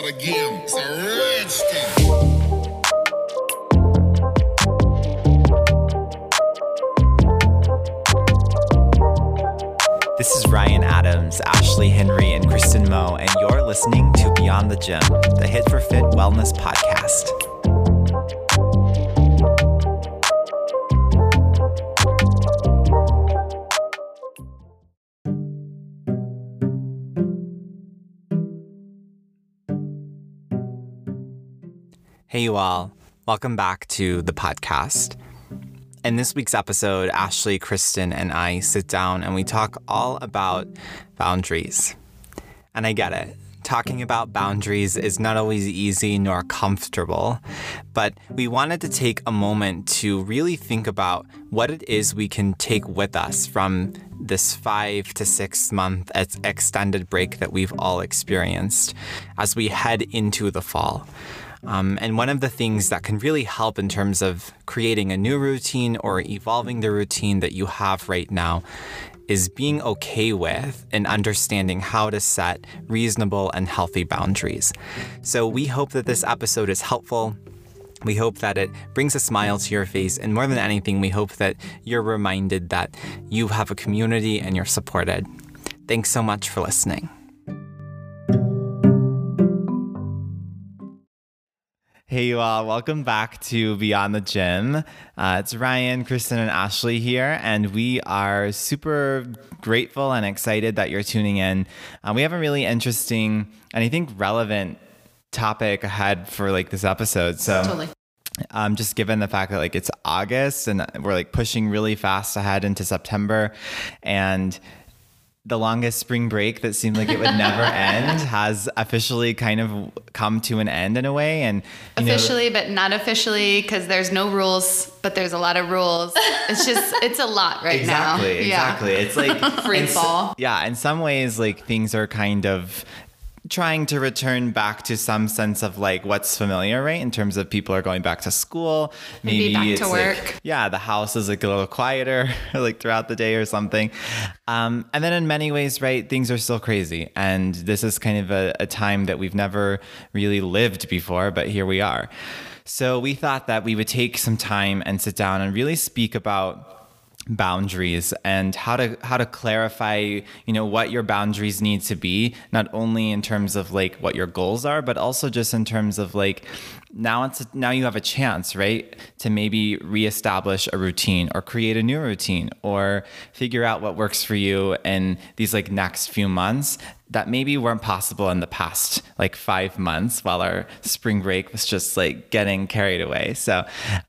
of the game. It's a rich. This is Ryan Adams, Ashley Henry, and Kristen Moe, and you're listening to Beyond the Gym, the Hit for Fit Wellness podcast. Hey, you all. Welcome back to the podcast. In this week's episode, Ashley, Kristen, and I sit down and we talk all about boundaries. And I get it. Talking about boundaries is not always easy nor comfortable, but we wanted to take a moment to really think about what it is we can take with us from this five to six month extended break that we've all experienced as we head into the fall. Um, and one of the things that can really help in terms of creating a new routine or evolving the routine that you have right now is being okay with and understanding how to set reasonable and healthy boundaries. So we hope that this episode is helpful. We hope that it brings a smile to your face. And more than anything, we hope that you're reminded that you have a community and you're supported. Thanks so much for listening. Hey, you all. Welcome back to Beyond the Gym. Uh, it's Ryan, Kristen, and Ashley here, and we are super grateful and excited that you're tuning in. Uh, we have a really interesting and I think relevant topic ahead for like this episode. So, Totally. um, just given the fact that like it's August and we're like pushing really fast ahead into September, and the longest spring break that seemed like it would never end has officially kind of come to an end in a way. And you know, Officially, but not officially, because there's no rules, but there's a lot of rules. It's just, it's a lot right now. exactly, Yeah. exactly. It's like Free fall. yeah, in some ways, like things are kind of trying to return back to some sense of like what's familiar, right? In terms of people are going back to school, Maybe back to it's like- work. yeah, the house is like a little quieter, like throughout the day or something. Um, and then in many ways, right, things are still crazy, and this is kind of a, a time that we've never really lived before, but here we are. So we thought that we would take some time and sit down and really speak about boundaries and how to how to clarify you know what your boundaries need to be not only in terms of like what your goals are but also just in terms of like now it's now you have a chance right to maybe reestablish a routine or create a new routine or figure out what works for you in these like next few months that maybe weren't possible in the past like five months while our spring break was just like getting carried away. So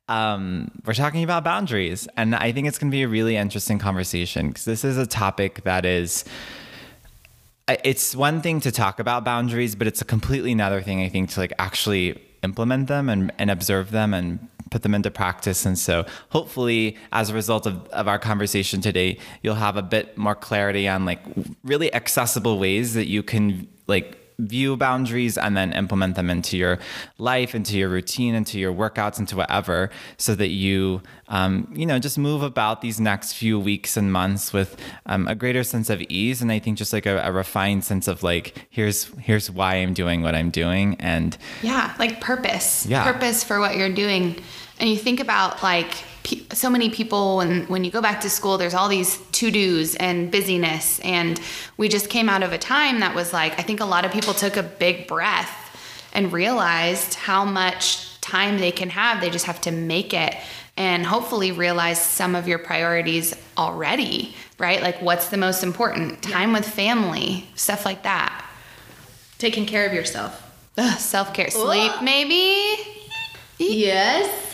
um, we're talking about boundaries, and I think it's going to be a really interesting conversation because this is a topic that is. It's one thing to talk about boundaries, but it's a completely another thing, I think, to like actually implement them and, and observe them and put them into practice. And so hopefully as a result of, of our conversation today, you'll have a bit more clarity on like really accessible ways that you can like view boundaries and then implement them into your life, into your routine, into your workouts, into whatever, so that you, um, you know, just move about these next few weeks and months with um, a greater sense of ease, and I think just like a, a refined sense of like, here's here's why I'm doing what I'm doing, and Yeah, like purpose. Yeah. Purpose for what you're doing. And you think about like pe- so many people when when you go back to school there's all these to-dos and busyness and we just came out of a time that was like I think a lot of people took a big breath and realized how much time they can have. They just have to make it and hopefully realize some of your priorities already, right? Like what's the most important? Time with family, stuff like that. Taking care of yourself. Ugh, self-care, sleep maybe. Yes.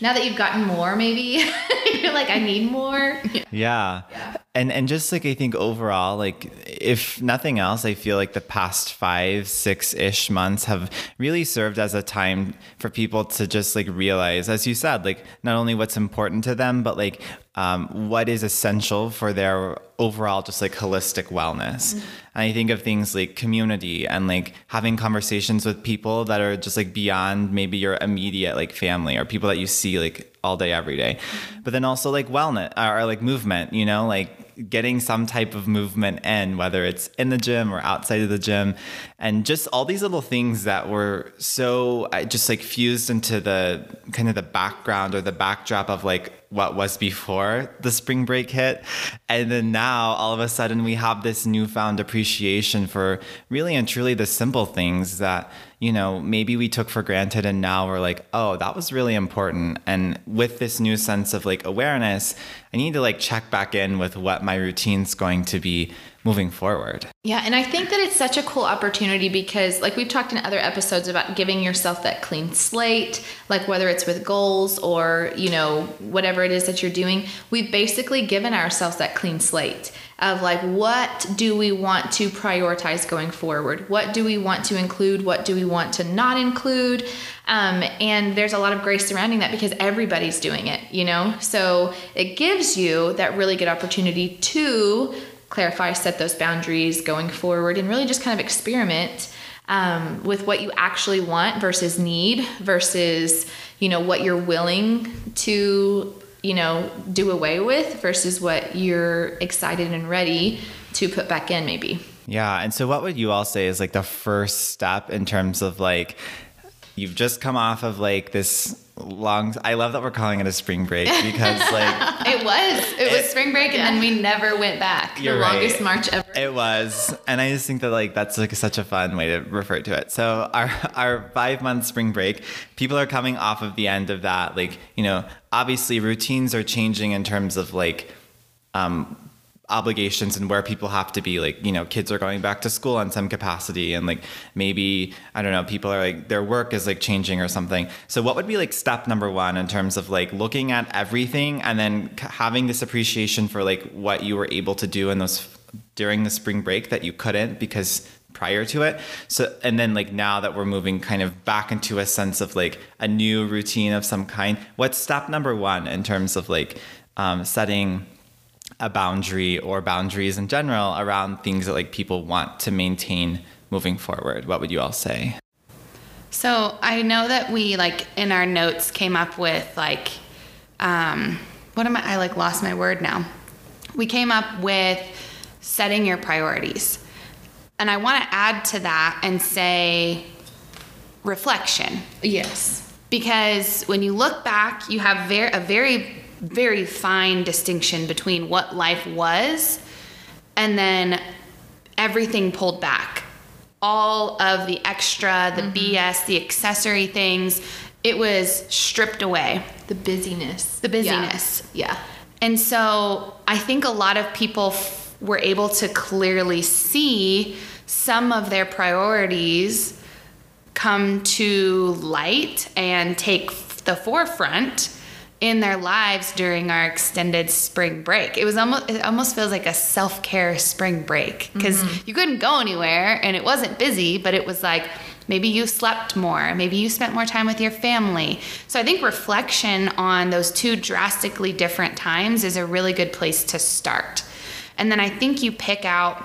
Now that you've gotten more, maybe you're like, I need more. Yeah. yeah. And and just like I think overall, like if nothing else, I feel like the past five, six ish months have really served as a time for people to just like realize, as you said, like not only what's important to them, but like um, what is essential for their overall just like holistic wellness. And I think of things like community and like having conversations with people that are just like beyond maybe your immediate like family or people that you see like all day every day. But then also like wellness or like movement, you know, like getting some type of movement in, whether it's in the gym or outside of the gym, and just all these little things that were so just like fused into the kind of the background or the backdrop of like what was before the spring break hit. And then now all of a sudden we have this newfound appreciation for really and truly the simple things that, you know, maybe we took for granted and now we're like, oh, that was really important. And with this new sense of like awareness, I need to like check back in with what my routine's going to be moving forward. Yeah, and I think that it's such a cool opportunity because, like we've talked in other episodes about giving yourself that clean slate, like whether it's with goals or, you know, whatever it is that you're doing, we've basically given ourselves that clean slate of like, what do we want to prioritize going forward? What do we want to include? What do we want to not include? Um, and there's a lot of grace surrounding that because everybody's doing it, you know? So it gives you that really good opportunity to clarify, set those boundaries going forward, and really just kind of experiment um, with what you actually want versus need versus you know what you're willing to you know do away with versus what you're excited and ready to put back in maybe Yeah. And so, what would you all say is like the first step in terms of like, you've just come off of like this long, I love that we're calling it a spring break because like, It was. It was spring break, and then we never went back. You're the right. longest march ever It was, and I just think that like that's like such a fun way to refer to it. So our our five month spring break, people are coming off of the end of that. Like you know, obviously routines are changing in terms of like um, obligations and where people have to be. Like you know, kids are going back to school in some capacity, and like maybe I don't know, people are like their work is like changing or something. So what would be like step number one in terms of like looking at everything and then having this appreciation for like what you were able to do in those during the spring break that you couldn't because prior to it so and then like now that we're moving kind of back into a sense of like a new routine of some kind what's step number one in terms of like um, setting a boundary or boundaries in general around things that like people want to maintain moving forward what would you all say So I know that we like in our notes came up with like, um, what am I? I like lost my word now. We came up with setting your priorities, and I want to add to that and say reflection yes because when you look back, you have very a very very fine distinction between what life was and then everything pulled back. All of the extra, the mm-hmm. BS, the accessory things, it was stripped away. the busyness The busyness. yeah, And so I think a lot of people f- were able to clearly see some of their priorities come to light and take f- the forefront in their lives during our extended spring break. It was almost it almost feels like a self-care spring break because mm-hmm. you couldn't go anywhere and it wasn't busy, but it was like maybe you slept more, maybe you spent more time with your family. So I think reflection on those two drastically different times is a really good place to start. And then I think you pick out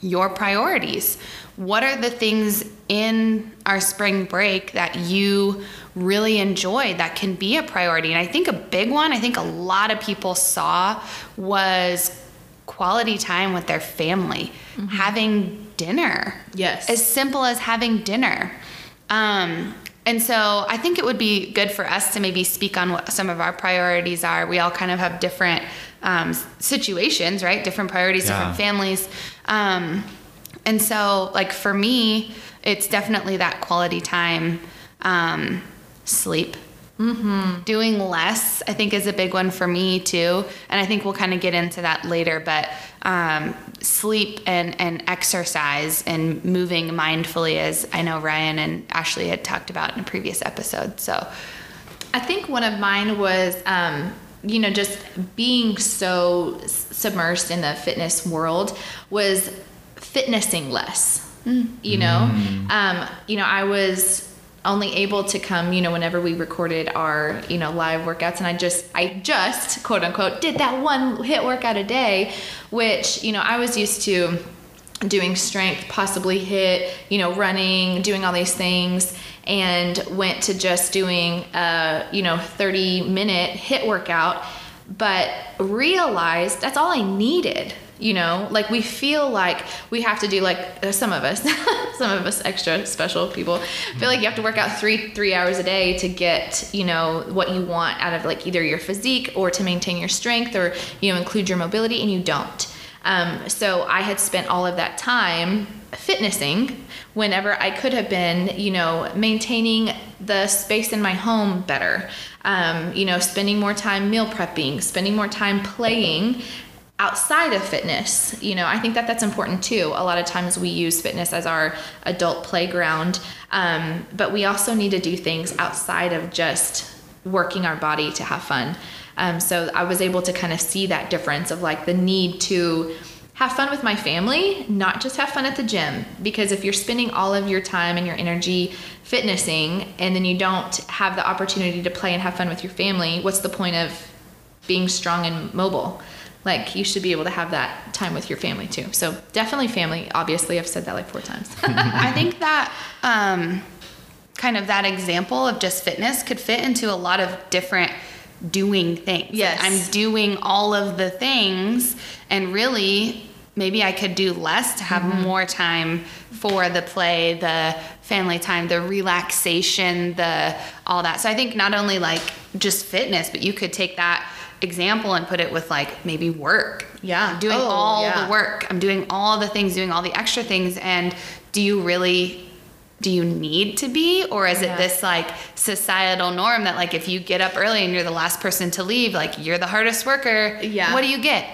your priorities. What are the things in our spring break that you really enjoy that can be a priority? And I think a big one, I think a lot of people saw was quality time with their family, having dinner. Yes. As simple as having dinner. Um, and so I think it would be good for us to maybe speak on what some of our priorities are. We all kind of have different um, situations, right? Different priorities, Yeah. different families. Um, and so, like for me, it's definitely that quality time, um, sleep. Mm-hmm. Doing less, I think, is a big one for me too. And I think we'll kind of get into that later. But um, sleep and, and exercise and moving mindfully, as I know Ryan and Ashley had talked about in a previous episode. So, I think one of mine was, um, you know, just being so submersed in the fitness world was fitnessing less. You know, um, you know, I was only able to come, you know, whenever we recorded our, you know, live workouts, and I just, I just quote unquote did that one HIIT workout a day, which you know I was used to doing strength, possibly HIIT, you know, running, doing all these things, and went to just doing a, you know, 30 minute HIIT workout. but realized that's all I needed. You know, like we feel like we have to do like uh, some of us, some of us extra special people feel like you have to work out three three hours a day to get you know what you want out of like either your physique or to maintain your strength or you know include your mobility, and you don't. Um, so I had spent all of that time fitnessing whenever I could have been, you know, maintaining the space in my home better, um, you know, spending more time meal prepping, spending more time playing outside of fitness. You know, I think that that's important too. A lot of times we use fitness as our adult playground, um, but we also need to do things outside of just working our body to have fun. Um, so I was able to kind of see that difference of like the need to have fun with my family, not just have fun at the gym. Because if you're spending all of your time and your energy fitnessing and then you don't have the opportunity to play and have fun with your family, what's the point of being strong and mobile? Like you should be able to have that time with your family too. So definitely family. Obviously, I've said that like four times. I think that um, kind of that example of just fitness could fit into a lot of different doing things. Yes. I'm doing all of the things, and really, maybe I could do less to have more time for the play, the family time, the relaxation, the all that. So I think not only like just fitness, but you could take that example and put it with like maybe work. Yeah. I'm doing Oh, all yeah. the work. I'm doing all the things, doing all the extra things. And do you really do you need to be or is Yeah. it this like societal norm that like if you get up early and you're the last person to leave like you're the hardest worker Yeah. what do you get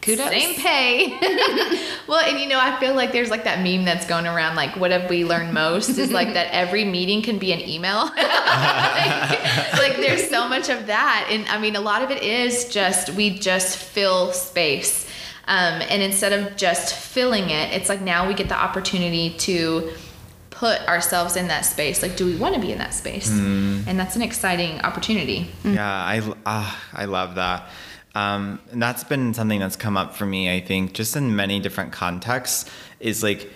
kudos Same pay. well, and you know, I feel like there's like that meme that's going around like, what have we learned most is like that every meeting can be an email. like, like, there's so much of that. And I mean, a lot of it is just, we just fill space. Um, and instead of just filling it, it's like now we get the opportunity to put ourselves in that space. Like, do we want to be in that space? And that's an exciting opportunity. Yeah, I ah, I love that. Um, and that's been something that's come up for me. I think just in many different contexts is like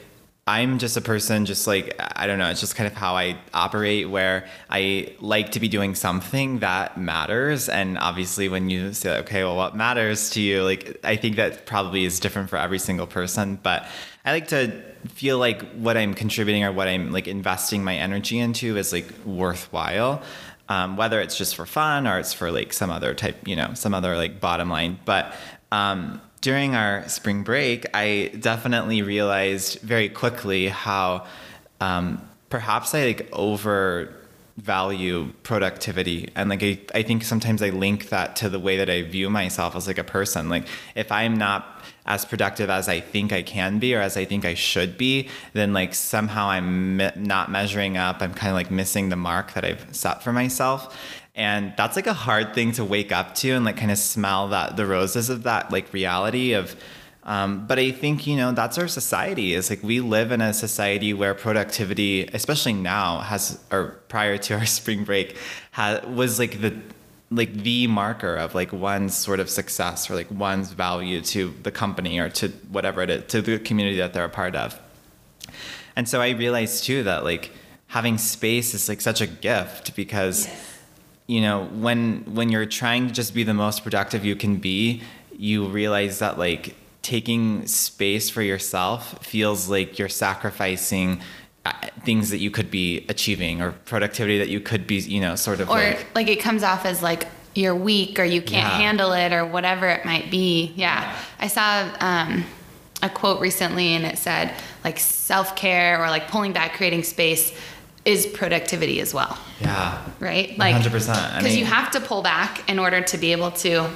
I'm just a person, just like I don't know. It's just kind of how I operate, where I like to be doing something that matters. And obviously, when you say, okay, well, what matters to you? Like I think that probably is different for every single person. But I like to feel like what I'm contributing or what I'm like investing my energy into is like worthwhile um, whether it's just for fun or it's for like some other type, you know, some other like bottom line. But um, during our spring break, I definitely realized very quickly how um, perhaps I like over value productivity and like I, I think sometimes i link that to the way that i view myself as like a person like if i'm not as productive as i think i can be or as i think i should be then like somehow i'm me- not measuring up i'm kind of like missing the mark that i've set for myself and that's like a hard thing to wake up to and like kind of smell that the roses of that like reality of um, but I think you know that's our society. Is like we live in a society where productivity, especially now, has or prior to our spring break, ha, was like the like the marker of like one's sort of success or like one's value to the company or to whatever it is to the community that they're a part of. And so I realized too that like having space is like such a gift because you know when when you're trying to just be the most productive you can be, you realize that like taking space for yourself feels like you're sacrificing things that you could be achieving or productivity that you could be, you know, sort of or like like it comes off as like you're weak or you can't Yeah. handle it or whatever it might be. Yeah. I saw um, a quote recently and it said like self care or like pulling back, creating space is productivity as well, yeah. right? Like 100%. I Because you have to pull back in order to be able to.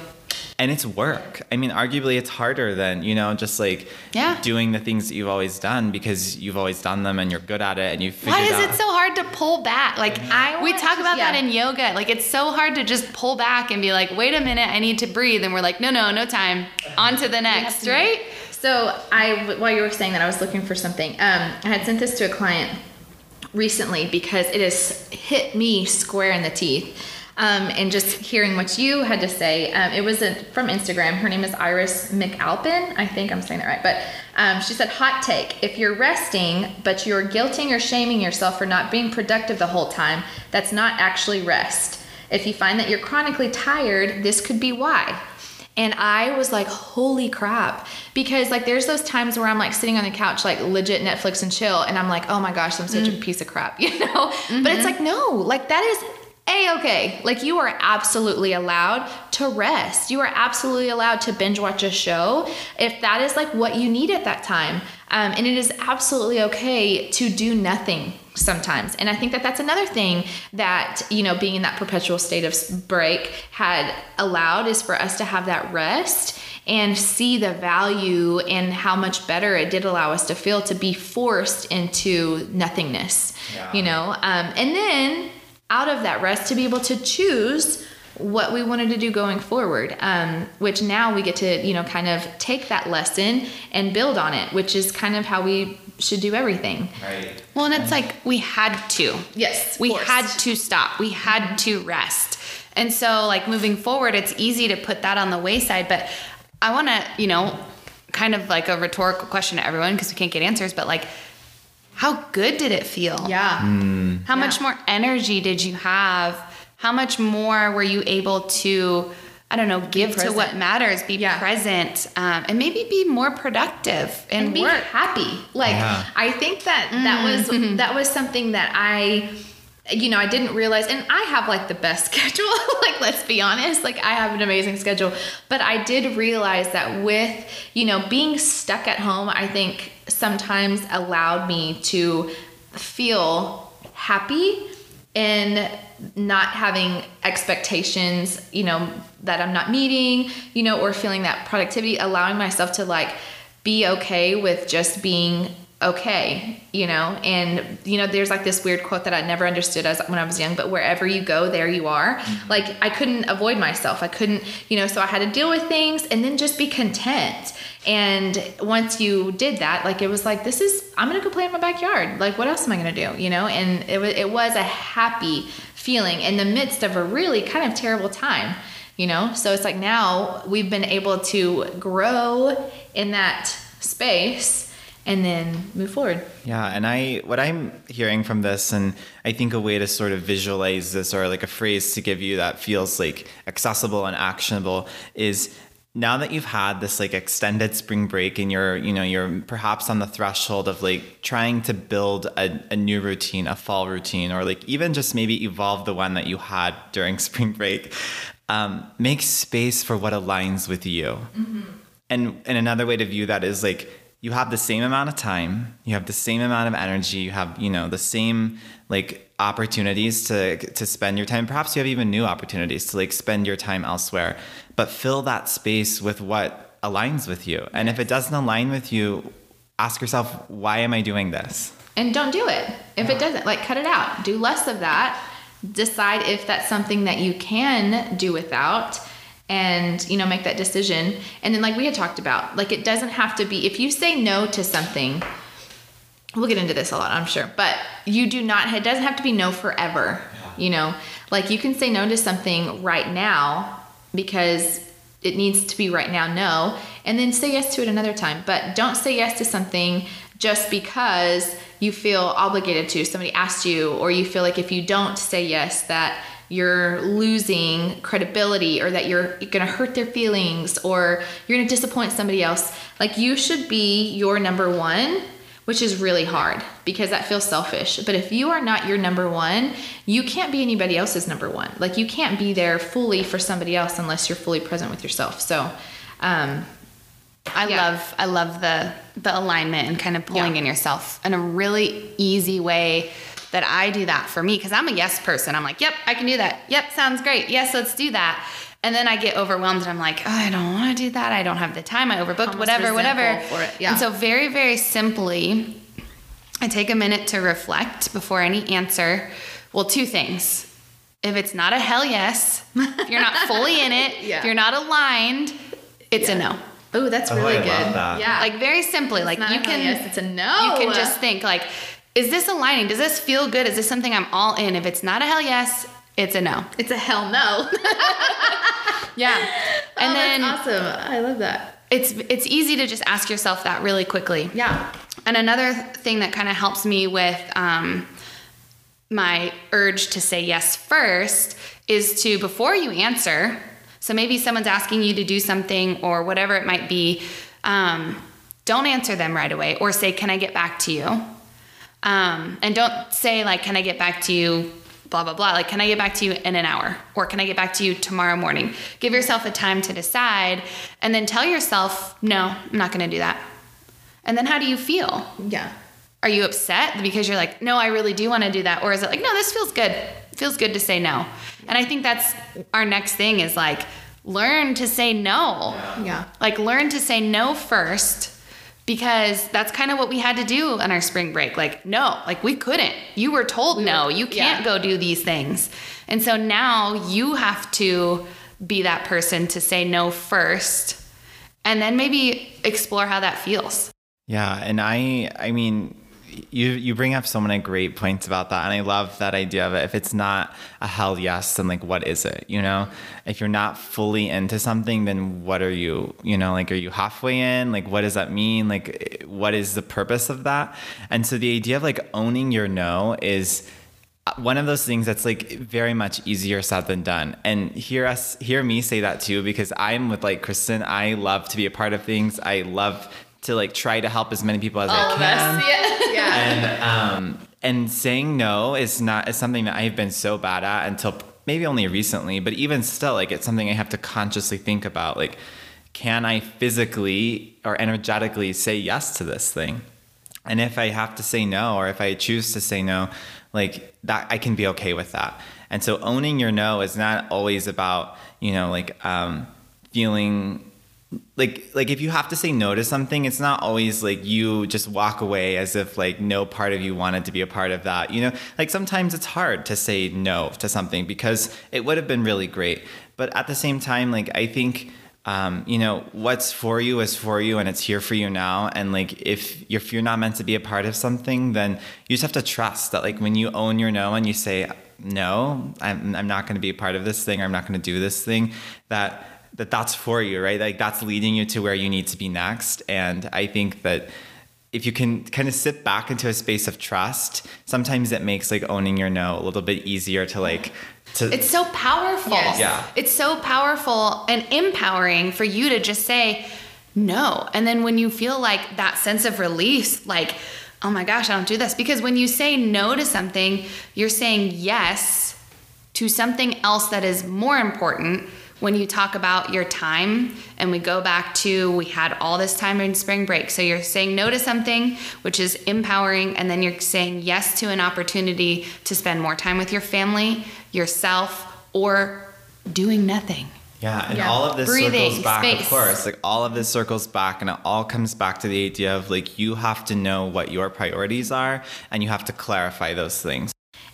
And it's work. I mean, arguably, it's harder than you know, just like Yeah. doing the things that you've always done because you've always done them and you're good at it and you figured Why is out. it so hard to pull back? Like I we talk to- about that in yoga. Like it's so hard to just pull back and be like, wait a minute, I need to breathe. And we're like, no, no, no time. On to the next, to- right? So I, while you were saying that, I was looking for something. Um, I had sent this to a client recently because it has hit me square in the teeth. Um, and just hearing what you had to say, um, it was a, from Instagram. Her name is Iris McAlpin. I think I'm saying that right. But um, she said, hot take. If you're resting, but you're guilting or shaming yourself for not being productive the whole time, that's not actually rest. If you find that you're chronically tired, this could be why. And I was like, holy crap. Because like there's those times where I'm like sitting on the couch, like legit Netflix and chill, and I'm like, oh my gosh, I'm such a piece of crap, you know? But it's like, no, like that is a okay. Like you are absolutely allowed to rest. You are absolutely allowed to binge watch a show if that is like what you need at that time. Um, and it is absolutely okay to do nothing sometimes. And I think that that's another thing that, you know, being in that perpetual state of break had allowed is for us to have that rest and see the value and how much better it did allow us to feel to be forced into nothingness, Yeah. you know? Um, and then out of that rest to be able to choose what we wanted to do going forward um, which now we get to you know kind of take that lesson and build on it which is kind of how we should do everything Right. Well, and it's like we had to. yes we had to stop. We had to rest. And so, like moving forward, it's easy to put that on the wayside. But I want to, you know, kind of like a rhetorical question to everyone because we can't get answers. But like, how good did it feel? yeah How much more energy did you have? How much more were you able to, I don't know, give to what matters, be Yeah. present, um, and maybe be more productive in and be work? happy. Like Yeah. I think that that was that was something that I you know, I didn't realize and I have like the best schedule. like let's be honest, like I have an amazing schedule, but I did realize that with, you know, being stuck at home, I think sometimes allowed me to feel happy in not having expectations, you know, that I'm not meeting, you know, or feeling that productivity, allowing myself to like be okay with just being okay, you know. And you know, there's like this weird quote that I never understood as when I was young, but wherever you go, there you are. Mm-hmm. Like I couldn't avoid myself. I couldn't, you know, so I had to deal with things and then just be content. And once you did that, like it was like this is I'm gonna go play in my backyard. Like what else am I gonna do? You know, and it was it was a happy feeling in the midst of a really kind of terrible time. You know, so it's like now we've been able to grow in that space and then move forward. Yeah, and I what I'm hearing from this, and I think a way to sort of visualize this, or like a phrase to give you that feels like accessible and actionable, is now that you've had this like extended spring break, and you're you know you're perhaps on the threshold of like trying to build a, a new routine, a fall routine, or like even just maybe evolve the one that you had during spring break. Um, make space for what aligns with you. And and another way to view that is like you have the same amount of time, you have the same amount of energy, you have, you know, the same like opportunities to to spend your time. Perhaps you have even new opportunities to like spend your time elsewhere. But fill that space with what aligns with you. And if it doesn't align with you, ask yourself, why am I doing this? And don't do it. If it doesn't, like cut it out. Do less of that. Decide if that's something that you can do without and you know make that decision and then like we had talked about like it doesn't have to be if you say no to something we'll get into this a lot i'm sure but you do not it doesn't have to be no forever you know? Like you can say no to something right now because it needs to be right now no and then say yes to it another time but don't say yes to something just because you feel obligated to. Somebody asked you or you feel like if you don't say yes that you're losing credibility or that you're going to hurt their feelings or you're going to disappoint somebody else. Like you should be your number one which is really hard because that feels selfish. But if you are not your number one, you can't be anybody else's number one. Like you can't be there fully for somebody else unless you're fully present with yourself. So, um, I Yeah. love I love the the alignment and kind of pulling Yeah. in yourself in a really easy way that I do that for me because I'm a yes person. I'm like, yep, I can do that. Yep, sounds great. Yes, let's do that. And then I get overwhelmed and I'm like, oh, I don't want to do that. I don't have the time. I overbooked, Almost whatever, whatever. for it. Yeah. And so very, very simply, I take a minute to reflect before any answer. Well, two things. If it's not a hell yes, if you're not fully in it, Yeah. if you're not aligned, it's a no. oh, that's Oh, really I good. love that. Yeah. Like very simply, like not you a can hell yes, it's a no. You can just think like, is this aligning? Does this feel good? Is this something I'm all in? If it's not a hell yes, it's a no. it's a hell no. Yeah. And oh, then that's awesome. I love that. it's it's easy to just ask yourself that really quickly. Yeah. And another thing that kind of helps me with um, my urge to say yes first is to before you answer. So maybe someone's asking you to do something or whatever it might be. Um, don't answer them right away or say, Can I get back to you? Um, and don't say, like, Can I get back to you? Blah, blah, blah. Like, can I get back to you in an hour? Or can I get back to you tomorrow morning? Give yourself a time to decide and then tell yourself, No, I'm not going to do that. And then how do you feel? Yeah. Are you upset because you're like, no, I really do want to do that? Or is it like, no, this feels good. It feels good to say no. And I think that's our next thing is like, learn to say no. Yeah. Like, learn to say no first because that's kind of what we had to do on our spring break. Like, no, like we couldn't. You were told no, you can't yeah. go do these things. And so now you have to be that person to say no first and then maybe explore how that feels. Yeah, and I I mean you you bring up so many great points about that and I love that idea of it. If it's not a hell yes, then like what is it? You know? If you're not fully into something, then what are you? You know, like are you halfway in? Like what does that mean? Like what is the purpose of that? And so the idea of like owning your no is uh, one of those things that's like very much easier said than done. And hear us hear me say that too because I'm with like Kristen, I love to be a part of things. I love to like try to help as many people as I can. Yeah. yeah. And um and saying no is not is something that I've been so bad at until maybe only recently, but even still like it's something I have to consciously think about like can I physically or energetically say yes to this thing? And if I have to say no or if I choose to say no, like that I can be okay with that. And so owning your no is not always about, you know, like um feeling like like if you have to say no to something it's not always like you just walk away as if like no part of you wanted to be a part of that you know? Like sometimes it's hard to say no to something because it would have been really great. But at the same time like i think um, you know what's for you is for you and it's here for you now. And like if you're, if you're not meant to be a part of something then you just have to trust that like when you own your no and you say no i'm, I'm not going to be a part of this thing or i'm not going to do this thing that that that's for you, right? Like that's leading you to where you need to be next. And I think that if you can kind of sit back into a space of trust, sometimes it makes like owning your no a little bit easier to like to It's so powerful. Yes. Yeah. It's so powerful and empowering for you to just say no. And then when you feel like that sense of release, like, oh my gosh, I don't do this. Because when you say no to something, you're saying yes to something else that is more important. When you talk about your time, and we go back to we had all this time in spring break. So you're saying no to something, which is empowering, and then you're saying yes to an opportunity to spend more time with your family, yourself, or doing nothing. Yeah, and Yeah. all of this Breathing, circles back, space. of course. Like all of this circles back, and it all comes back to the idea of like you have to know what your priorities are, and you have to clarify those things.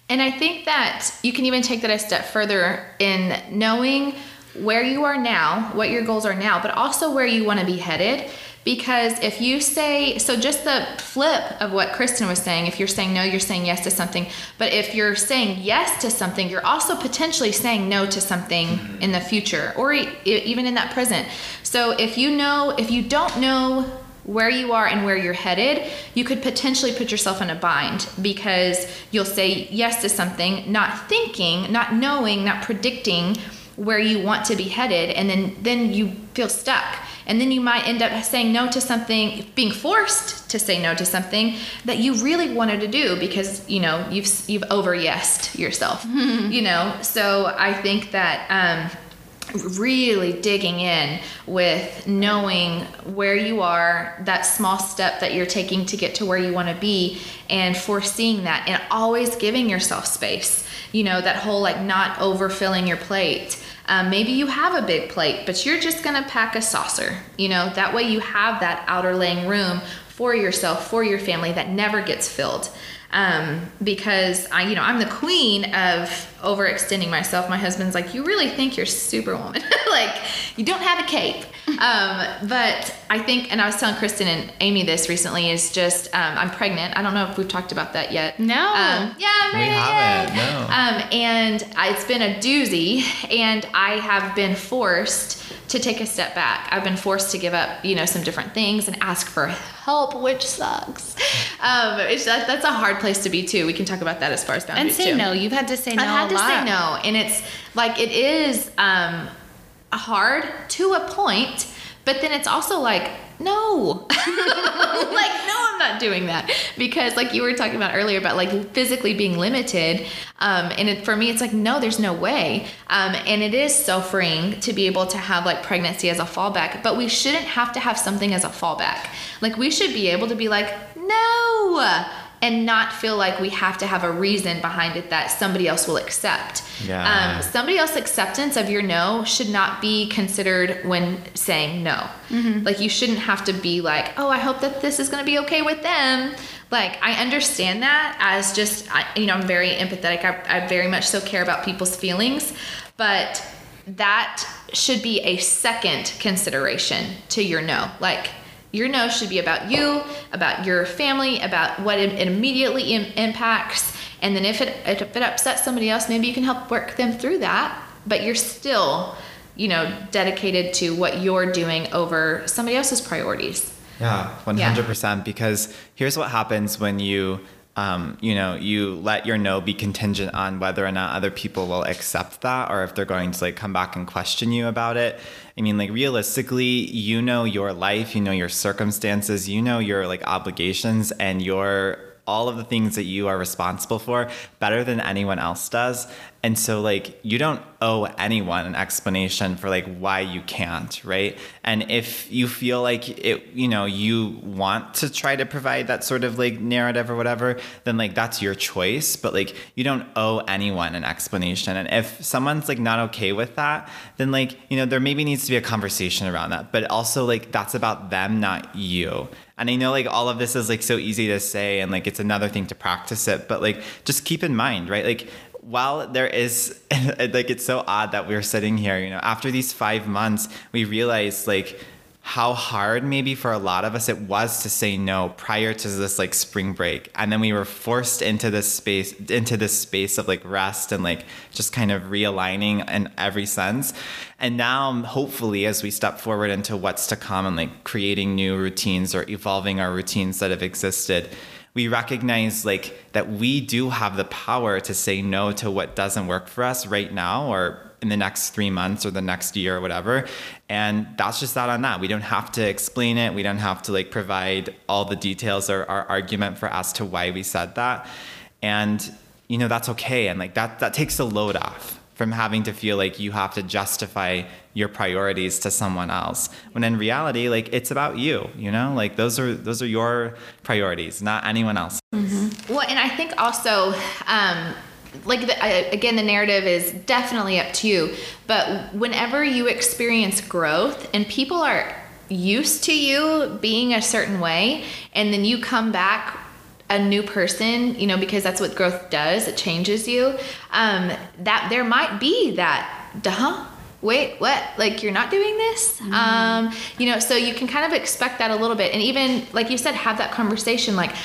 And I think that you can even take that a step further in knowing where you are now, what your goals are now, but also where you want to be headed. Because if you say, so just the flip of what Kristen was saying, if you're saying no, you're saying yes to something. But if you're saying yes to something, you're also potentially saying no to something in the future or even in that present. So if you know, if you don't know where you are and where you're headed, you could potentially put yourself in a bind because you'll say yes to something, not thinking, not knowing, not predicting where you want to be headed, and then then you feel stuck. And then you might end up saying no to something, being forced to say no to something that you really wanted to do because you know you've you've over yesed yourself, you know. So I think that um, really digging in with knowing where you are, that small step that you're taking to get to where you want to be, and foreseeing that, and always giving yourself space. You know, that whole like not overfilling your plate. Um, maybe you have a big plate, but you're just gonna pack a saucer. You know, that way you have that outer laying room for yourself, for your family that never gets filled um, because I, you know, I'm the queen of overextending myself. My husband's like, you really think you're superwoman? like, you don't have a cape. Um, but I think, and I was telling Kristen and Amy this recently, is just um, I'm pregnant. I don't know if we've talked about that yet. No. Um, yeah, I'm We haven't, no. Um, and I- it's been a doozy, and I have been forced to take a step back. I've been forced to give up, you know, some different things and ask for help, which sucks. Um, it's, that, that's a hard place to be too. We can talk about that as far as boundaries. And say too. no. You've had to say no I've had a to lot. say no, and it's like it is um, hard to a point, but then it's also like no, like no, I'm not doing that. Because like you were talking about earlier about like physically being limited, um, and it, for me it's like no, there's no way, um, and it is so freeing to be able to have like pregnancy as a fallback, but we shouldn't have to have something as a fallback. Like we should be able to be like no and not feel like we have to have a reason behind it that somebody else will accept. Yeah. Um, somebody else's acceptance of your no should not be considered when saying no. Like you shouldn't have to be like, oh, I hope that this is going to be okay with them. Like I understand that as just, I, you know, I'm very empathetic. I, I very much so care about people's feelings, but that should be a second consideration to your no. Like your no should be about you, about your family, about what it, immediately Im- impacts. And then if it if it upsets somebody else, maybe you can help work them through that. But you're still, you know, dedicated to what you're doing over somebody else's priorities. Yeah, one hundred percent. Because here's what happens when you, um, you know, you let your no be contingent on whether or not other people will accept that, or if they're going to like come back and question you about it. I mean, like realistically, you know your life, you know your circumstances, you know your like obligations, and your all of the things that you are responsible for better than anyone else does. And so like you don't owe anyone an explanation for like why you can't, right? And if you feel like it, you know, you want to try to provide that sort of like narrative or whatever, then like that's your choice, but like you don't owe anyone an explanation. And if someone's like not okay with that, then like, you know, there maybe needs to be a conversation around that. But also like that's about them, not you. And I know like all of this is like so easy to say and like it's another thing to practice it, but like just keep in mind, right? Like while there is like it's so odd that we're sitting here, you know, after these 5 months, we realized like how hard maybe for a lot of us it was to say no prior to this like spring break. And then we were forced into this space into this space of like rest and like just kind of realigning in every sense. And now hopefully as we step forward into what's to come and like creating new routines or evolving our routines that have existed we recognize like that we do have the power to say no to what doesn't work for us right now or in the next three months or the next year or whatever. And that's just that on that. We don't have to explain it. We don't have to like provide all the details or our argument for as to why we said that. And you know that's okay. And like that that takes the load off from having to feel like you have to justify your priorities to someone else when in reality like it's about you you know like those are those are your priorities not anyone else Well, and I think also, um, like the, I, again, the narrative is definitely up to you. But whenever you experience growth and people are used to you being a certain way, and then you come back a new person, you know, because that's what growth does. It changes you. Um, that there might be that, duh. Wait, what? Like you're not doing this? Um, you know, so you can kind of expect that a little bit, and even like you said, have that conversation. Like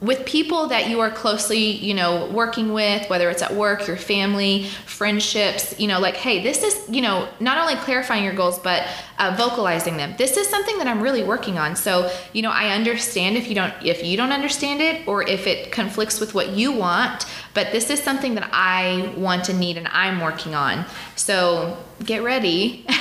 with people that you are closely, you know, working with, whether it's at work, your family, friendships, you know, like, hey, this is, you know, not only clarifying your goals, but uh, vocalizing them. This is something that I'm really working on. So, you know, I understand if you don't, if you don't understand it, or if it conflicts with what you want, but this is something that I want and need, and I'm working on. So get ready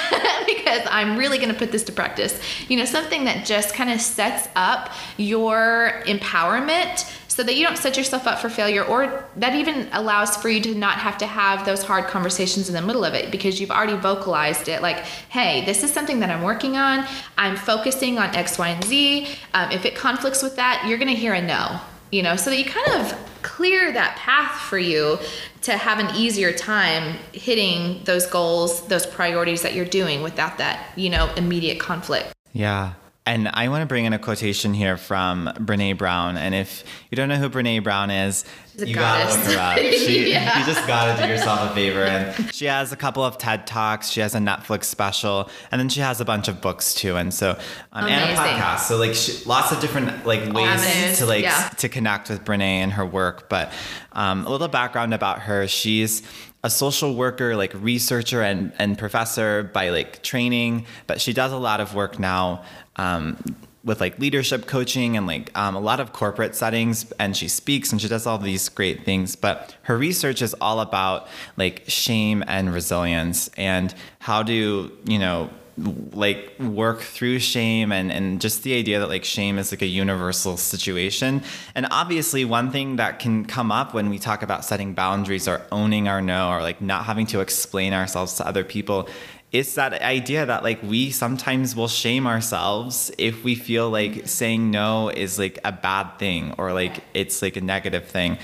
because I'm really going to put this to practice. You know, something that just kind of sets up your empowerment so that you don't set yourself up for failure or that even allows for you to not have to have those hard conversations in the middle of it because you've already vocalized it. Like hey this is something that i'm working on. I'm focusing on x y and z. Um, if it conflicts with that you're going to hear a no you know so that you kind of clear that path for you to have an easier time hitting those goals those priorities that you're doing without that you know immediate conflict Yeah. And I want to bring in a quotation here from Brene Brown. And if you don't know who Brene Brown is, you gotta look her up. She, Yeah. You just gotta do yourself a favor. And she has a couple of TED Talks. She has a Netflix special, and then she has a bunch of books too. And so, um, and a podcast. So like she, lots of different like ways Avenues, to like yeah. to connect with Brene and her work. But um, a little background about her: she's a social worker, like researcher and, and professor by like training, but she does a lot of work now um, with like leadership coaching and like um, a lot of corporate settings. And she speaks and she does all these great things. But her research is all about like shame and resilience and how do, you know, like work through shame and, and just the idea that like shame is like a universal situation. And obviously one thing that can come up when we talk about setting boundaries or owning our no or like not having to explain ourselves to other people it's that idea that like we sometimes will shame ourselves if we feel like saying no is like a bad thing or like it's like a negative thing.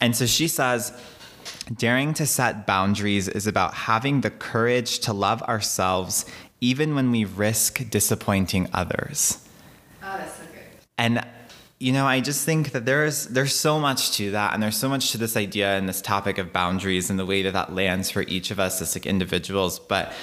And so she says daring to set boundaries is about having the courage to love ourselves even when we risk disappointing others. Oh, that's so good. And you know, I just think that there's there's so much to that, and there's so much to this idea and this topic of boundaries and the way that that lands for each of us as like individuals. But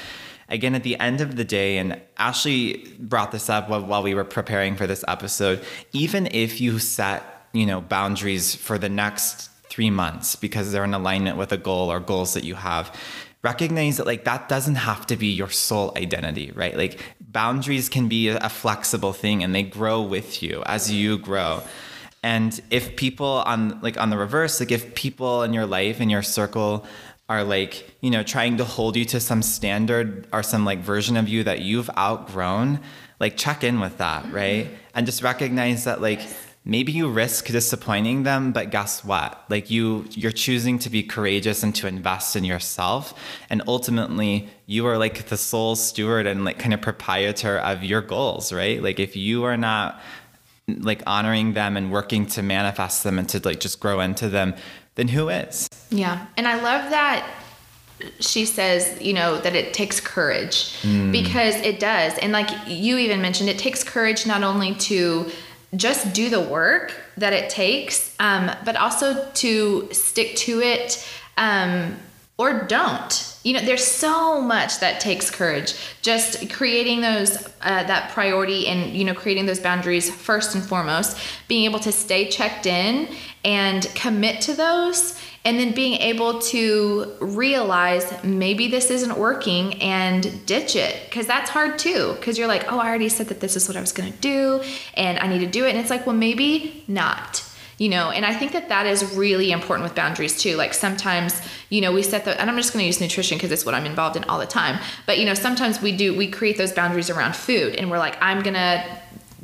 again, at the end of the day, and Ashley brought this up while we were preparing for this episode. Even if you set you know boundaries for the next three months because they're in alignment with a goal or goals that you have recognize that like that doesn't have to be your sole identity right? Like boundaries can be a flexible thing and they grow with you as you grow. And if people on like on the reverse like if people in your life in your circle are like you know trying to hold you to some standard or some like version of you that you've outgrown like check in with that right? Mm-hmm. And just recognize that like maybe you risk disappointing them but guess what? Like you you're choosing to be courageous and to invest in yourself. And ultimately you are like the sole steward and like kind of proprietor of your goals right? Like if you are not like honoring them and working to manifest them and to like just grow into them then who is? Yeah. And i love that she says, you know, that it takes courage. Mm. because it does. And like you even mentioned, it takes courage not only to just do the work that it takes, um, but also to stick to it um, or don't. You know, there's so much that takes courage. Just creating those uh, that priority and you know creating those boundaries first and foremost, being able to stay checked in and commit to those and then being able to realize maybe this isn't working and ditch it because that's hard too because you're like oh i already said that this is what i was going to do and i need to do it. And it's like well maybe not you know? And i think that that is really important with boundaries too like sometimes you know we set the and i'm just going to use nutrition because it's what i'm involved in all the time but you know sometimes we do we create those boundaries around food and we're like i'm going to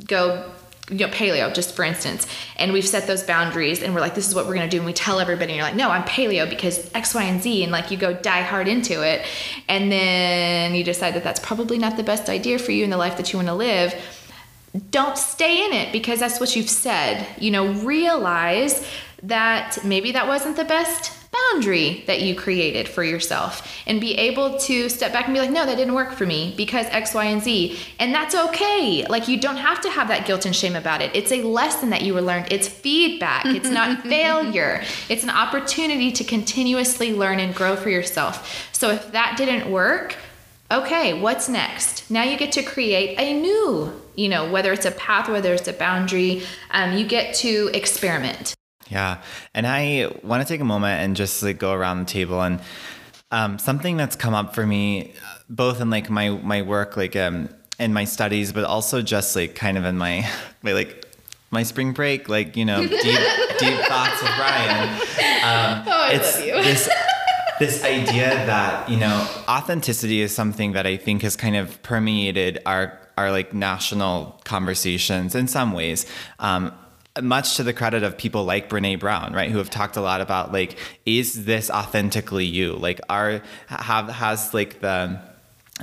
go you know, paleo, just for instance, and we've set those boundaries and we're like, this is what we're gonna do. And we tell everybody, and you're like, no, I'm paleo because X, Y, and Z. And like you go die hard into it. And then you decide that that's probably not the best idea for you in the life that you wanna live. Don't stay in it because that's what you've said. You know, realize that maybe that wasn't the best boundary that you created for yourself and be able to step back and be like, no, that didn't work for me because X, Y, and Z. And that's okay. Like, you don't have to have that guilt and shame about it. It's a lesson that you were learned, it's feedback, it's not failure. It's an opportunity to continuously learn and grow for yourself. So, if that didn't work, okay, what's next? Now you get to create a new, you know, whether it's a path, whether it's a boundary, um, you get to experiment. Yeah. And I want to take a moment and just like go around the table and um, something that's come up for me both in like my my work like um in my studies but also just like kind of in my my like my spring break like you know deep deep thoughts of Ryan. um, oh, I it's love you. this this idea that you know authenticity is something that I think has kind of permeated our our like national conversations in some ways um, much to the credit of people like Brene Brown, right, who have talked a lot about like, is this authentically you? Like, are have has like the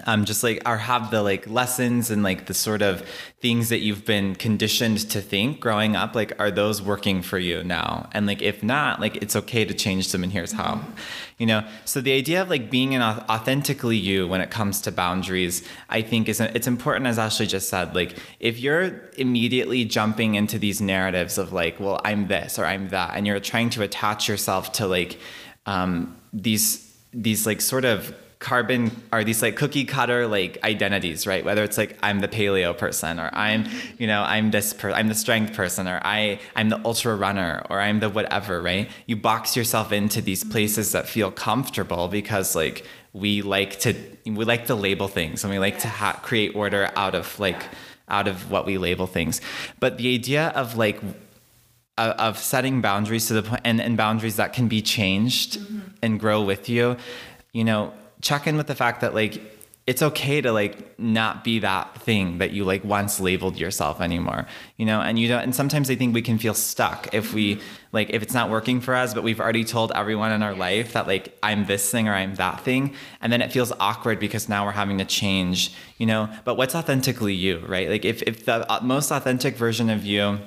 um, just like or have the like lessons and like the sort of things that you've been conditioned to think growing up like are those working for you now? And like if not like it's okay to change them and here's how you know? So the idea of like being an authentically you when it comes to boundaries i think is it's important as ashley just said like if you're immediately jumping into these narratives of like well i'm this or i'm that and you're trying to attach yourself to like um, these these like sort of carbon are these like cookie cutter like identities, right? Whether it's like I'm the paleo person or I'm, you know, I'm this per- I'm the strength person or I I'm the ultra runner or I'm the whatever, right? You box yourself into these places that feel comfortable because like we like to we like to label things and we like to ha- create order out of like out of what we label things. But the idea of like of, setting boundaries to the point and, and boundaries that can be changed mm-hmm. and grow with you you know check in with the fact that like it's okay to like not be that thing that you like once labeled yourself anymore you know? And you don't and sometimes i think we can feel stuck if we like if it's not working for us but we've already told everyone in our life that like i'm this thing or i'm that thing and then it feels awkward because now we're having to change you know? But what's authentically you right? Like if, if the uh, most authentic version of you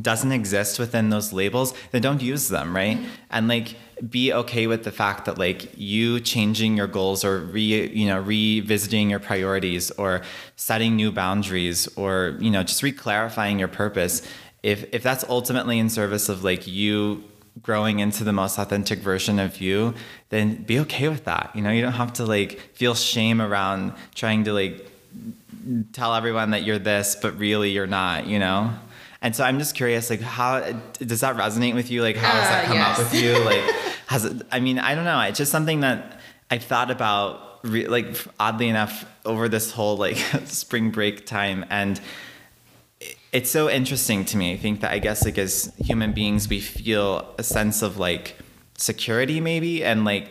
doesn't exist within those labels, then don't use them, right? Mm-hmm. And like be okay with the fact that like you changing your goals or re you know revisiting your priorities or setting new boundaries or you know just re-clarifying your purpose if if that's ultimately in service of like you growing into the most authentic version of you then be okay with that. You know you don't have to like feel shame around trying to like tell everyone that you're this but really you're not you know and so i'm just curious like how does that resonate with you like how does that Uh, come yes. up with you like has it i mean i don't know it's just something that i've thought about re- like oddly enough over this whole like spring break time and it's so interesting to me. I think that I guess like as human beings, we feel a sense of like security maybe and like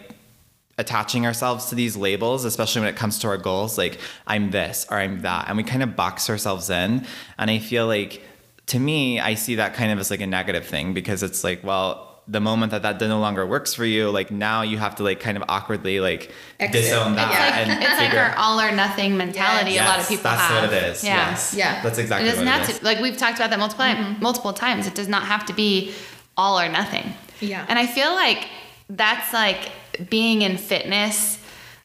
attaching ourselves to these labels, especially when it comes to our goals, like I'm this or I'm that. And we kind of box ourselves in. And I feel like to me, I see that kind of as like a negative thing because it's like, well, the moment that that no longer works for you, like now you have to like kind of awkwardly like Exit. disown that It's like and it's like our all or nothing mentality. Yes. A lot of Yes, people that's have. what it is. Yeah. Yes. Yeah. That's It exactly doesn't what have it is. to like we've talked about that multiple Mm-hmm. multiple times. It does not have to be all or nothing. Yeah. And I feel like that's like being in fitness.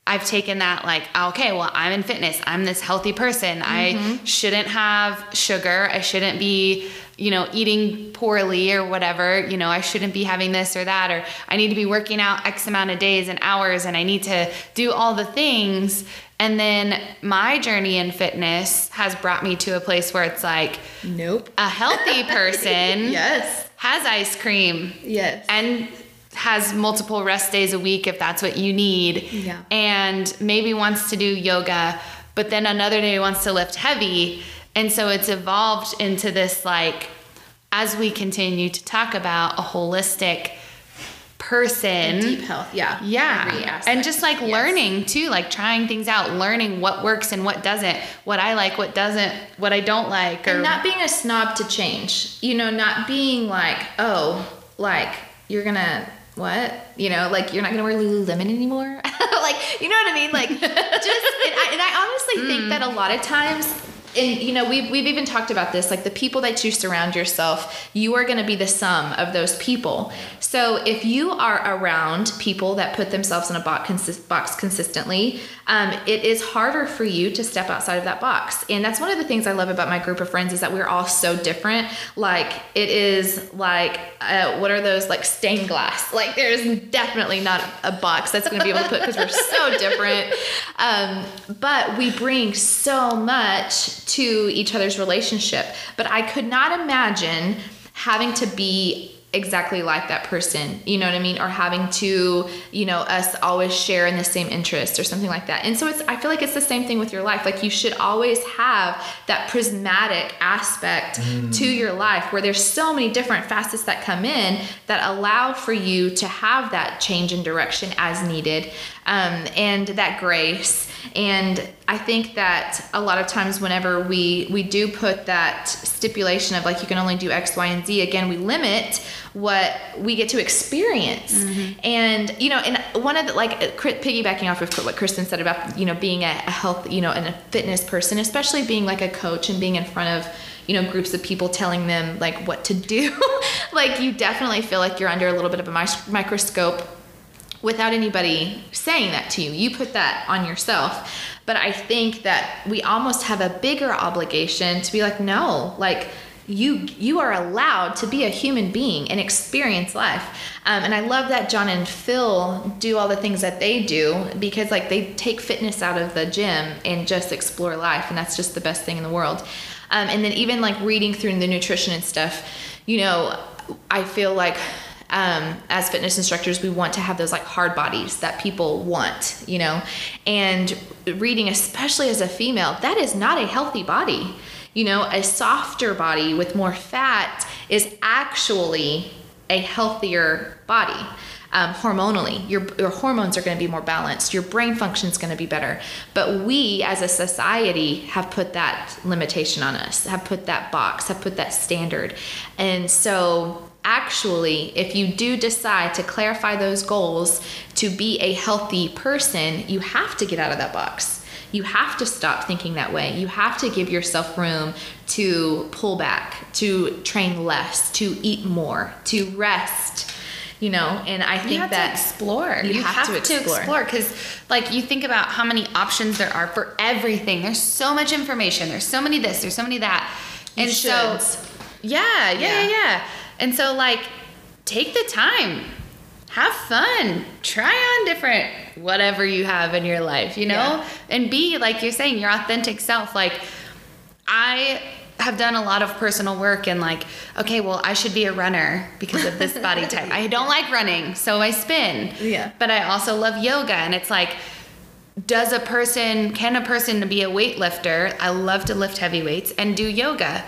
I've taken that like okay, well I'm in fitness. I'm this healthy person. Mm-hmm. I shouldn't have sugar. I shouldn't be you know eating poorly or whatever. You know I shouldn't be having this or that or I need to be working out X amount of days and hours and I need to do all the things. And then my journey in fitness has brought me to a place where it's like Nope. a healthy person Yes. has ice cream Yes. and has multiple rest days a week if that's what you need. Yeah. And maybe wants to do yoga, but then another day wants to lift heavy. And so it's evolved into this like as we continue to talk about a holistic person. Deep health. Yeah. Yeah. And just like Yes. learning too, like trying things out, learning what works and what doesn't, what I like, what doesn't, what I don't like. Or and not being a snob to change you know not being like oh like you're gonna what? You know like you're not gonna wear lululemon anymore? Like you know what i mean? Like just and I, and I honestly think that a lot of times and you know we've, we've even talked about this like the people that you surround yourself you are going to be the sum of those people. So if you are around people that put themselves in a box, consist, box consistently um, it is harder for you to step outside of that box. And that's one of the things i love about my group of friends is that we're all so different. Like it is like uh, what are those like stained glass? Like there's definitely not a box that's going to be able to put because we're so different. Um, but we bring so much to each other's relationship. But i could not imagine having to be exactly like that person you know what i mean? Or having to you know us always share in the same interest or something like that. And so it's i feel like it's the same thing with your life. Like you should always have that prismatic aspect mm. to your life where there's so many different facets that come in that allow for you to have that change in direction as needed um, and that grace. And i think that a lot of times whenever we we do put that stipulation of like you can only do x y and z again we limit what we get to experience. And you know and one of the like piggybacking off of what kristen said about you know being a, a health you know and a fitness person especially being like a coach and being in front of you know groups of people telling them like what to do like you definitely feel like you're under a little bit of a microscope without anybody saying that to you. You put that on yourself. But I think that we almost have a bigger obligation to be like, no, like you you are allowed to be a human being and experience life um, and i love that john and phil do all the things that they do because like they take fitness out of the gym and just explore life and that's just the best thing in the world um, and then even like reading through the nutrition and stuff you know i feel like um, as fitness instructors, we want to have those like hard bodies that people want, you know. And reading, especially as a female, that is not a healthy body. You know, a softer body with more fat is actually a healthier body. Um, hormonally, your, your hormones are going to be more balanced, your brain function is going to be better. But we as a society have put that limitation on us, have put that box, have put that standard. And so, actually, if you do decide to clarify those goals to be a healthy person, you have to get out of that box you have to stop thinking that way. You have to give yourself room to pull back, to train less, to eat more, to rest. You know, and I think you have that to explore. You, have, to explore because, like, you think about how many options there are for everything. There's so much information. There's so many this. There's so many that. You and so, yeah, yeah, yeah, Yeah. yeah. And so, like, take the time, have fun, try on different whatever you have in your life, you know, Yeah. and be like you're saying your authentic self. Like, I have done a lot of personal work and like okay well i should be a runner because of this body type. I don't like running so i spin. Yeah. but i also love yoga and it's like does a person can a person be a weightlifter? I love to lift heavy weights and do yoga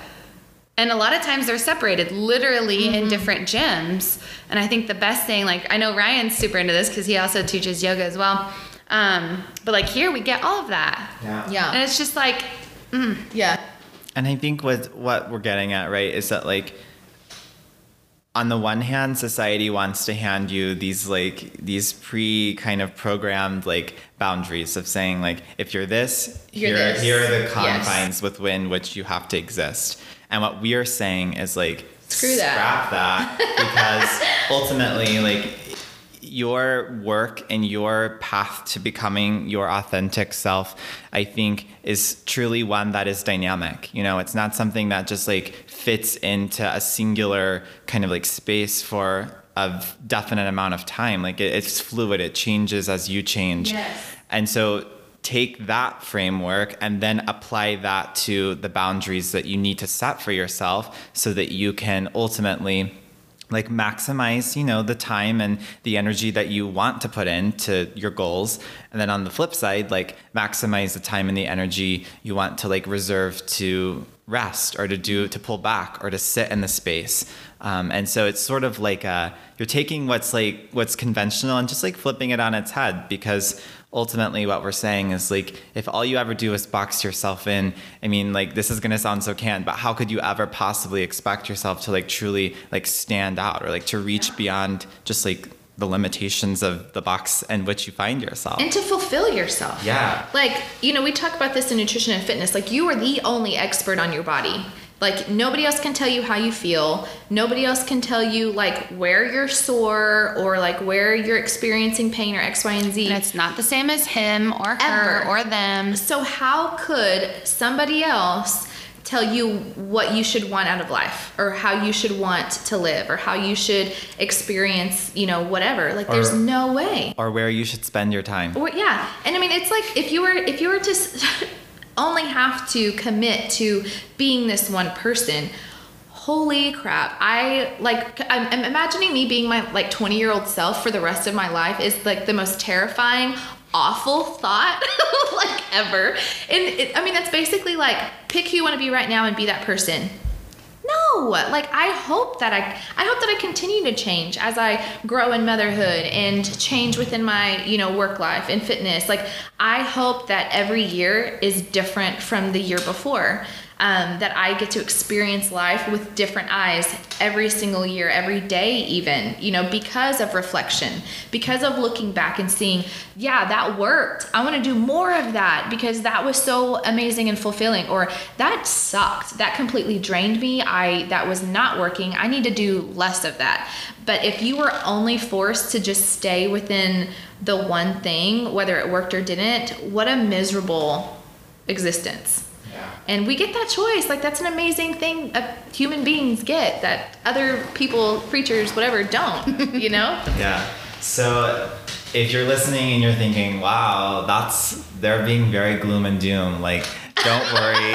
and a lot of times they're separated literally in different gyms. And i think the best thing like i know ryan's super into this because he also teaches yoga as well. Um, but like here we get all of that. And Yeah. And it's just like Yeah. And I think what what we're getting at, right, is that like on the one hand, society wants to hand you these like these pre kind of programmed like boundaries of saying like if you're this, You're here this. here are the Yes. confines within which you have to exist. And what we are saying is like Screw that. scrap that because ultimately like your work and your path to becoming your authentic self i think is truly one that is dynamic. You know it's not something that just like fits into a singular kind of like space for a definite amount of time. Like it, it's fluid. It changes as you change. Yes. and so take that framework and then apply that to the boundaries that you need to set for yourself so that you can ultimately like maximize you know the time and the energy that you want to put into your goals. And then on the flip side like maximize the time and the energy you want to like reserve to rest or to do to pull back or to sit in the space. Um, and so it's sort of like uh you're taking what's like what's conventional and just like flipping it on its head because ultimately what we're saying is like if all you ever do is box yourself in i mean like this is going to sound so canned but how could you ever possibly expect yourself to like truly like stand out or like to reach beyond just like the limitations of the box in which you find yourself and to fulfill yourself. Yeah. Like, you know, we talk about this in nutrition and fitness. Like, you are the only expert on your body. Like, nobody else can tell you how you feel. Nobody else can tell you, like, where you're sore or, like, where you're experiencing pain or X, Y, and Z. and it's not the same as him or her Ever. or them So, how could somebody else tell you what you should want out of life or how you should want to live or how you should experience, you know, whatever? Like, there's no way. or where you should spend your time Or yeah, and I mean, it's like if you were if you were to s- only have to commit to being this one person. Holy crap! I like I'm, I'm imagining me being my like 20 year old self for the rest of my life is like the most terrifying, awful thought like ever. And it, I mean, that's basically like pick who you want to be right now and be that person. No, like I hope that I I hope that I continue to change as I grow in motherhood and change within my, you know, work life and fitness. Like I hope that every year is different from the year before. Um, that I get to experience life with different eyes every single year, every day, even, you know, because of reflection, because of looking back and seeing, yeah, that worked. I want to do more of that because that was so amazing and fulfilling. Or that sucked. That completely drained me. I that was not working. I need to do less of that. But if you were only forced to just stay within the one thing, whether it worked or didn't, what a miserable existence. And we get that choice. Like that's an amazing thing uh, human beings get that other people, creatures, whatever, don't. You know? Yeah. So if you're listening and you're thinking, wow, that's they're being very gloom and doom, like don't worry.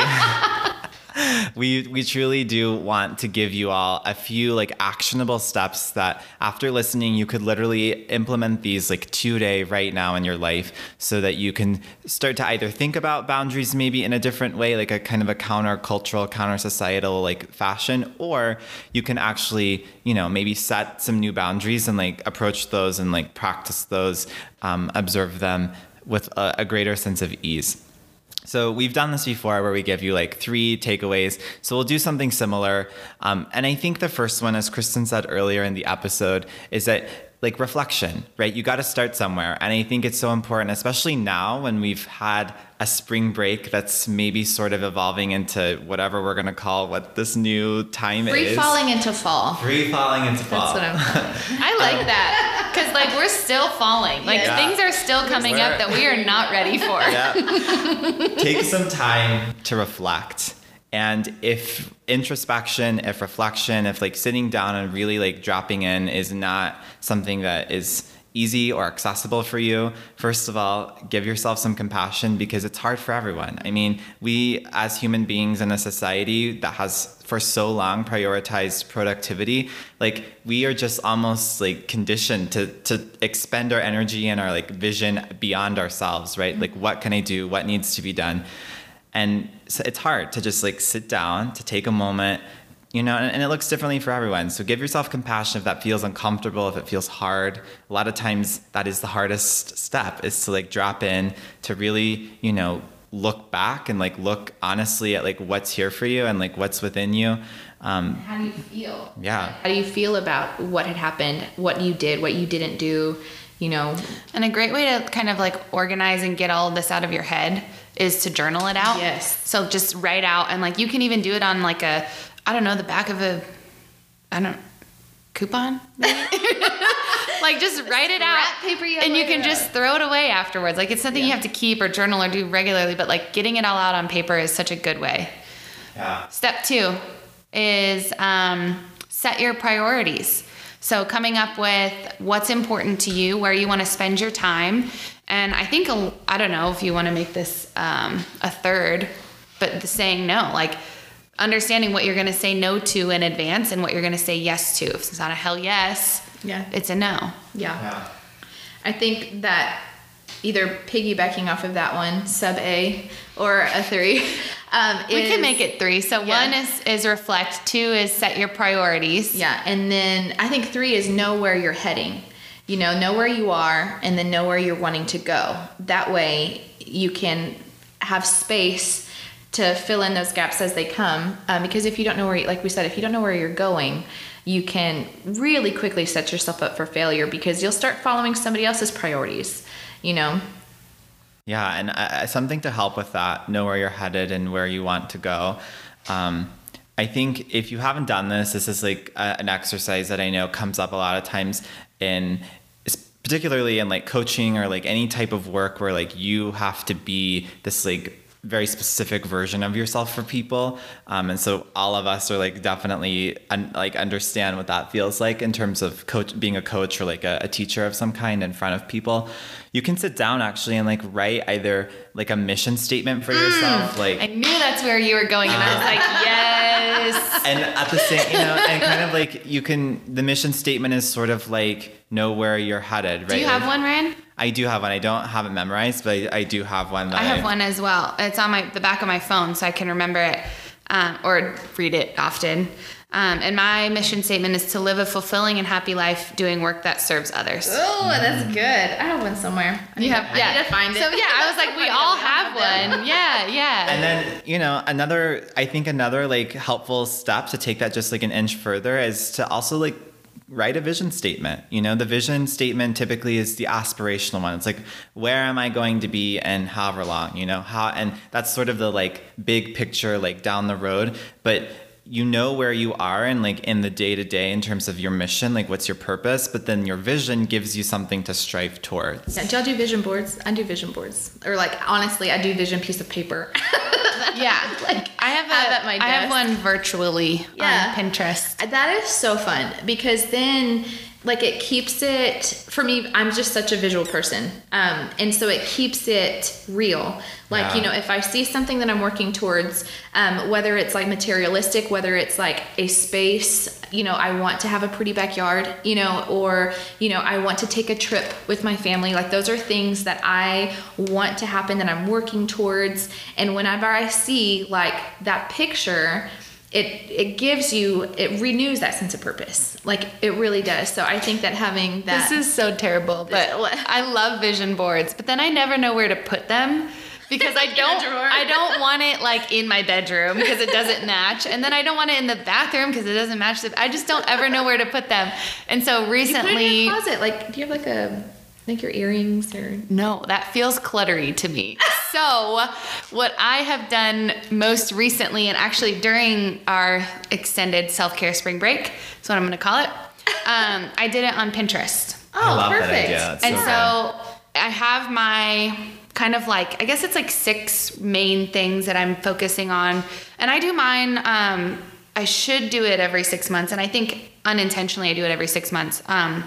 we we truly do want to give you all a few like actionable steps that after listening you could literally implement these like today right now in your life so that you can start to either think about boundaries maybe in a different way like a kind of a counter cultural counter societal like fashion or you can actually you know maybe set some new boundaries and like approach those and like practice those um, observe them with a, a greater sense of ease so we've done this before where we give you like three takeaways. So we'll do something similar. Um, and I think the first one, as Kristen said earlier in the episode, is that like reflection, right? You got to start somewhere. And I think it's so important, especially now when we've had a spring break that's maybe sort of evolving into whatever we're going to call what this new time Free is. falling into fall. Free falling into fall. That's what I'm calling. I like that because like we're still falling. Like Yeah. things are still coming up that we are not ready for. yeah. Take some time to reflect. And if introspection, if reflection, if like sitting down and really like dropping in is not something that is easy or accessible for you, first of all, give yourself some compassion because it's hard for everyone. I mean, we as human beings in a society that has for so long prioritized productivity, like we are just almost like conditioned to to expend our energy and our like vision beyond ourselves, right? Mm-hmm. Like what can I do? What needs to be done? And so it's hard to just like sit down to take a moment you know and, and it looks differently for everyone so give yourself compassion if that feels uncomfortable if it feels hard a lot of times that is the hardest step is to like drop in to really you know look back and like look honestly at like what's here for you and like what's within you um, How do you feel? yeah How do you feel about what had happened, what you did, what you didn't do? You know, And a great way to kind of like organize and get all this out of your head is to journal it out. Yes. So just write out and like you can even do it on like a I don't know the back of a I don't coupon. like just write it out paper you and you can just out. throw it away afterwards. Like it's something you have to keep or journal or do regularly, but like getting it all out on paper is such a good way. yeah Step two is um, set your priorities. So, coming up with what's important to you, where you want to spend your time. And I think, I don't know if you want to make this um, a third, but the saying no, like understanding what you're going to say no to in advance and what you're going to say yes to. If it's not a hell yes, Yeah. it's a no. yeah. yeah I think that either piggybacking off of that one, sub A, or a three, um, We is- can make it three. So, Yeah. one is, is reflect, two is set your priorities. Yeah, and then I think three is know where you're heading. You know, know where you are, and then know where you're wanting to go. That way, you can have space to fill in those gaps as they come. Um, because if you don't know where, you, like we said, if you don't know where you're going, you can really quickly set yourself up for failure because you'll start following somebody else's priorities. You know, Yeah, and uh, something to help with that, know where you're headed and where you want to go. Um, I think if you haven't done this, this is like a, an exercise that I know comes up a lot of times in particularly in like coaching or like any type of work where like you have to be this like very specific version of yourself for people. Um, and so all of us are like definitely un- like understand what that feels like in terms of coach being a coach or like a, a teacher of some kind in front of people you can sit down actually and like write either like a mission statement for yourself like I knew that's where you were going, and I was like, yes. and at the same you know and kind of like you can the mission statement is sort of like know where you're headed right Do you have Like, one, Rand? i do have one i don't have it memorized but i, I do have one that I have one as well. It's on my the back of my phone, so I can remember it um, or read it often. Um, and my mission statement is to live a fulfilling and happy life doing work that serves others. oh, that's good. I have one somewhere. I You have, to, yeah. I need to find it. So yeah, I was like, we all have have one. Yeah, yeah. and then you know another i think another like helpful step to take that just like an inch further is to also like write a vision statement you know the vision statement typically is the aspirational one it's like where am i going to be and however long you know how and that's sort of the like big picture like down the road but you know where you are and like in the day to day in terms of your mission like what's your purpose but then your vision gives you something to strive towards Yeah, do y'all do vision boards? I do vision boards. Or like honestly, I do vision piece of paper. Yeah. like I have, a, have at my I have one virtually Yeah. on Pinterest. That is so fun because then like it keeps it for me I'm just such a visual person. Um and so it keeps it real. Like, Yeah. you know, if I see something that I'm working towards, um, whether it's like materialistic, whether it's like a space, you know, I want to have a pretty backyard, you know, or, you know, I want to take a trip with my family. Like those are things that I want to happen that I'm working towards. And whenever I see like that picture, it it gives you it renews that sense of purpose like it really does so i think that having that This is so terrible, but I love vision boards, but then I never know where to put them because I don't. I don't want it like in my bedroom because it doesn't match, and then I don't want it in the bathroom because it doesn't match. The, I just don't ever know where to put them, and so you put it in recently. your closet like do you have like a like your earrings or No, that feels cluttery to me. So, what I have done most recently, and actually during our extended self care spring break, is what I'm going to call it. Um, I did it on Pinterest. oh I love perfect that idea. And so so I have my kind of like I guess it's like six main things that I'm focusing on, and I do mine. Um, I should do it every six months, and I think unintentionally I do it every six months. Um,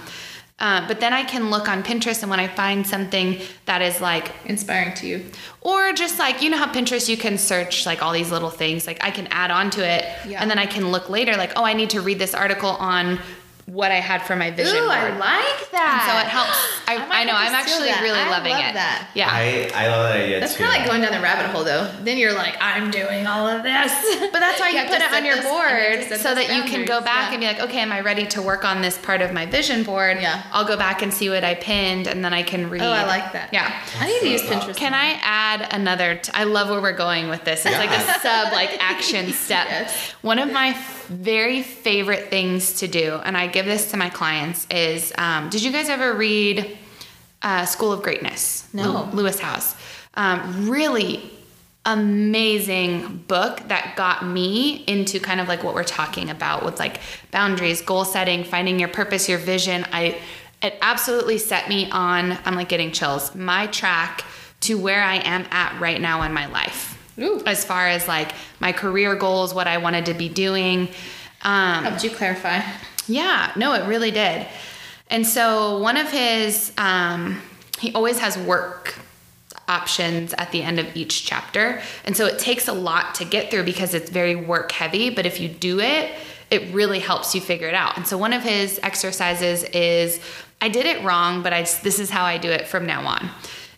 uh, but then I can look on Pinterest, and when I find something that is like inspiring to you or just like you know how Pinterest you can search like all these little things. Like I can add on to it Yeah. and then I can look later like, oh, I need to read this article on what I had for my vision board. Ooh, board. I like that. and so it helps. I, I I, know I'm actually that. really I loving love it. that. Yeah. I, I love that idea That's too. kind of like going down the rabbit hole, though. Then you're like, I'm doing all of this. but that's why you, have put it on your those- you have to board set so those that you can go back yeah. and be like, okay, am I ready to work on this part of my vision board? Yeah. I'll go back and see what I pinned and then I can read. Oh, I like that. Yeah. I need to use Pinterest. Can I add another? T- I love where we're going with this. It's like a sub like action step. Yes. One of my f- very favorite things to do, and I give this to my clients, is um, did you guys ever read uh, School of Greatness? No. Lewis Howes. Um, really amazing book that got me into kind of like what we're talking about with like boundaries, goal setting, finding your purpose, your vision. I it absolutely set me on I'm like getting chills. My track to where I am at right now in my life. Ooh. As far as like my career goals, what I wanted to be doing. Um, Helped you clarify. yeah, no, it really did. And so one of his, um, he always has work options at the end of each chapter. And so it takes a lot to get through because it's very work heavy. But if you do it, it really helps you figure it out. And so one of his exercises is I did it wrong, but I, this is how I do it from now on.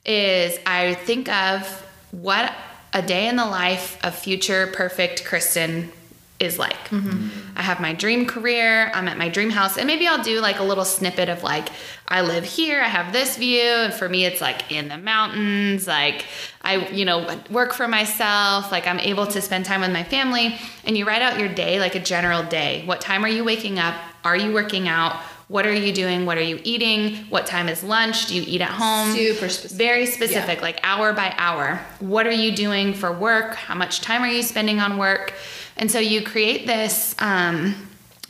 Is I think of what a day in the life of future perfect Kristen is like. Mm-hmm. I have my dream career, I'm at my dream house, and maybe I'll do like a little snippet of like, I live here, I have this view, and for me, it's like in the mountains, like I, you know, work for myself, like I'm able to spend time with my family. And you write out your day, like a general day. What time are you waking up? Are you working out? What are you doing? What are you eating? What time is lunch? Do you eat at home? Super specific. Very specific, like hour by hour. What are you doing for work? How much time are you spending on work? And so you create this um,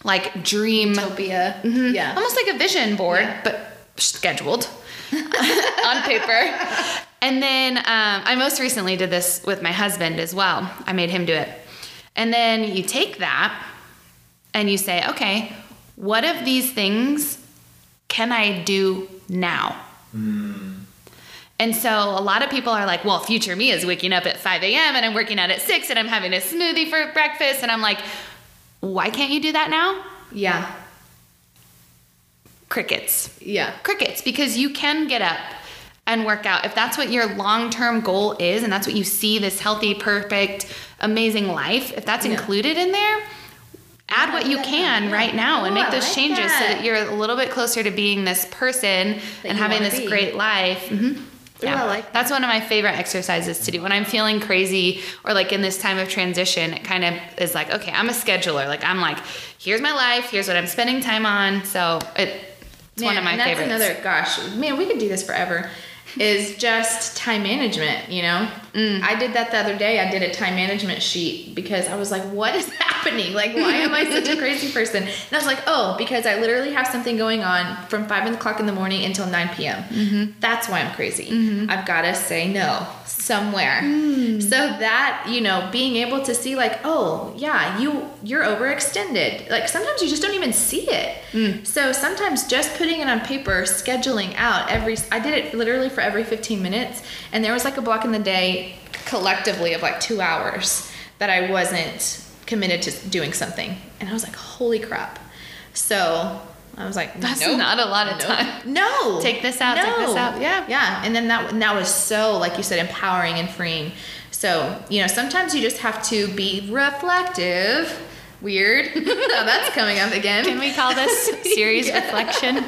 like dream, Utopia. Yeah. almost like a vision board, Yeah. but scheduled on paper. And then um, I most recently did this with my husband as well. I made him do it. And then you take that and you say, okay, what of these things can I do now? Hmm. And so a lot of people are like, well, future me is waking up at 5 a.m. and I'm working out at 6 and I'm having a smoothie for breakfast. And I'm like, why can't you do that now? Yeah. Crickets. Yeah. Crickets, because you can get up and work out. If that's what your long term goal is and that's what you see this healthy, perfect, amazing life, if that's Yeah. included in there, add what you can yeah. right now and make those changes so that. that you're a little bit closer to being this person That and having this be. great life. Mhm. Ooh, I like that. That's one of my favorite exercises to do when I'm feeling crazy or like in this time of transition. It kind of is like, okay, I'm a scheduler. Like I'm like, here's my life, here's what I'm spending time on. So it, it's one of my and that's favorites. another gosh, man, we could do this forever. Is just time management, you know? Mm. I did that the other day. I did a time management sheet because I was like, what is happening? Happening? Like, why am I such a crazy person? And I was like, oh, because I literally have something going on from five o'clock in the morning until 9 p.m. Mm-hmm. That's why I'm crazy. Mm-hmm. I've got to say no somewhere. Mm. So that, you know, being able to see like, oh, yeah, you you're overextended. Like sometimes you just don't even see it. Mm. So sometimes just putting it on paper, scheduling out every I did it literally for every 15 minutes and there was like a block in the day collectively of like 2 hours that I wasn't committed to doing something. And I was like, "Holy crap." So I was like, That's nope. not a lot of Nope. time. No. Take this out, take this out. Yeah. Yeah. And then that and that was so, like you said, empowering and freeing. So, you know, sometimes you just have to be reflective. Weird. now that's coming up again. Can we call this series Yeah. reflection?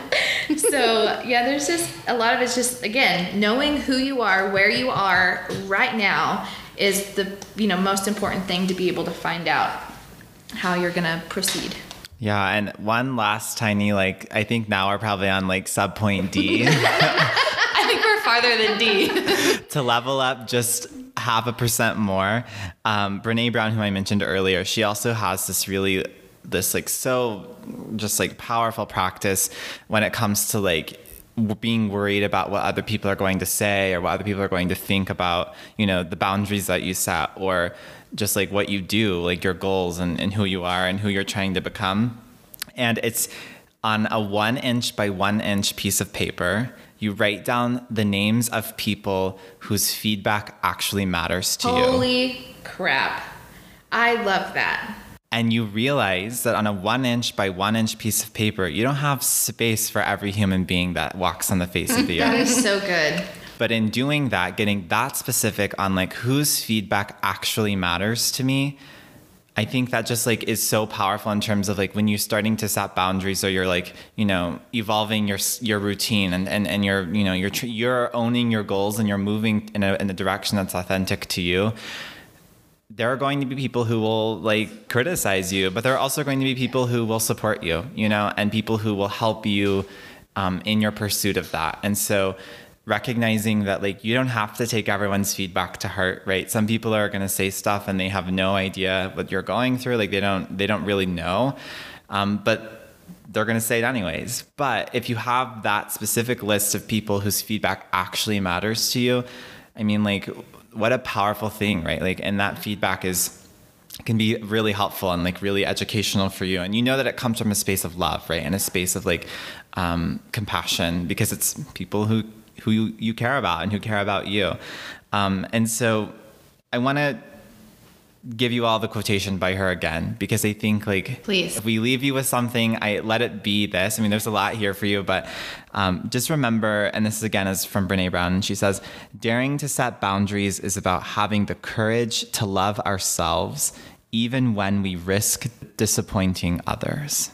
so yeah, there's just a lot of it's just again, knowing who you are, where you are right now is the you know most important thing to be able to find out how you're gonna proceed. Yeah, and one last tiny like I think now we're probably on like sub point D I think we're farther than D. to level up just half a percent more. Um, Brene Brown, who I mentioned earlier, she also has this really this like so just like powerful practice when it comes to like being worried about what other people are going to say or what other people are going to think about you know the boundaries that you set or just like what you do like your goals and, and who you are and who you're trying to become and it's on a one inch by one inch piece of paper. You write down the names of people whose feedback actually matters to you. Holy crap. I love that. And you realize that on a one inch by one inch piece of paper, you don't have space for every human being that walks on the face of the earth. That is so good. But in doing that, getting that specific on like whose feedback actually matters to me, I think that just like is so powerful in terms of like when you're starting to set boundaries or you're like you know evolving your your routine and and, and you're you know you're you're owning your goals and you're moving in a in a direction that's authentic to you. There are going to be people who will like criticize you, but there are also going to be people who will support you, you know, and people who will help you um, in your pursuit of that. And so recognizing that like you don't have to take everyone's feedback to heart right some people are going to say stuff and they have no idea what you're going through like they don't they don't really know um, but they're going to say it anyways but if you have that specific list of people whose feedback actually matters to you i mean like what a powerful thing right? Like and that feedback is can be really helpful and like really educational for you. And you know that it comes from a space of love right? And a space of like um, compassion because it's people who who you, you care about and who care about you. Um, and so i want to give you all the quotation by her again because i think like Please. if we leave you with something i let it be this. I mean there's a lot here for you but um, just remember and this is again is from brene brown. She says daring to set boundaries is about having the courage to love ourselves even when we risk disappointing others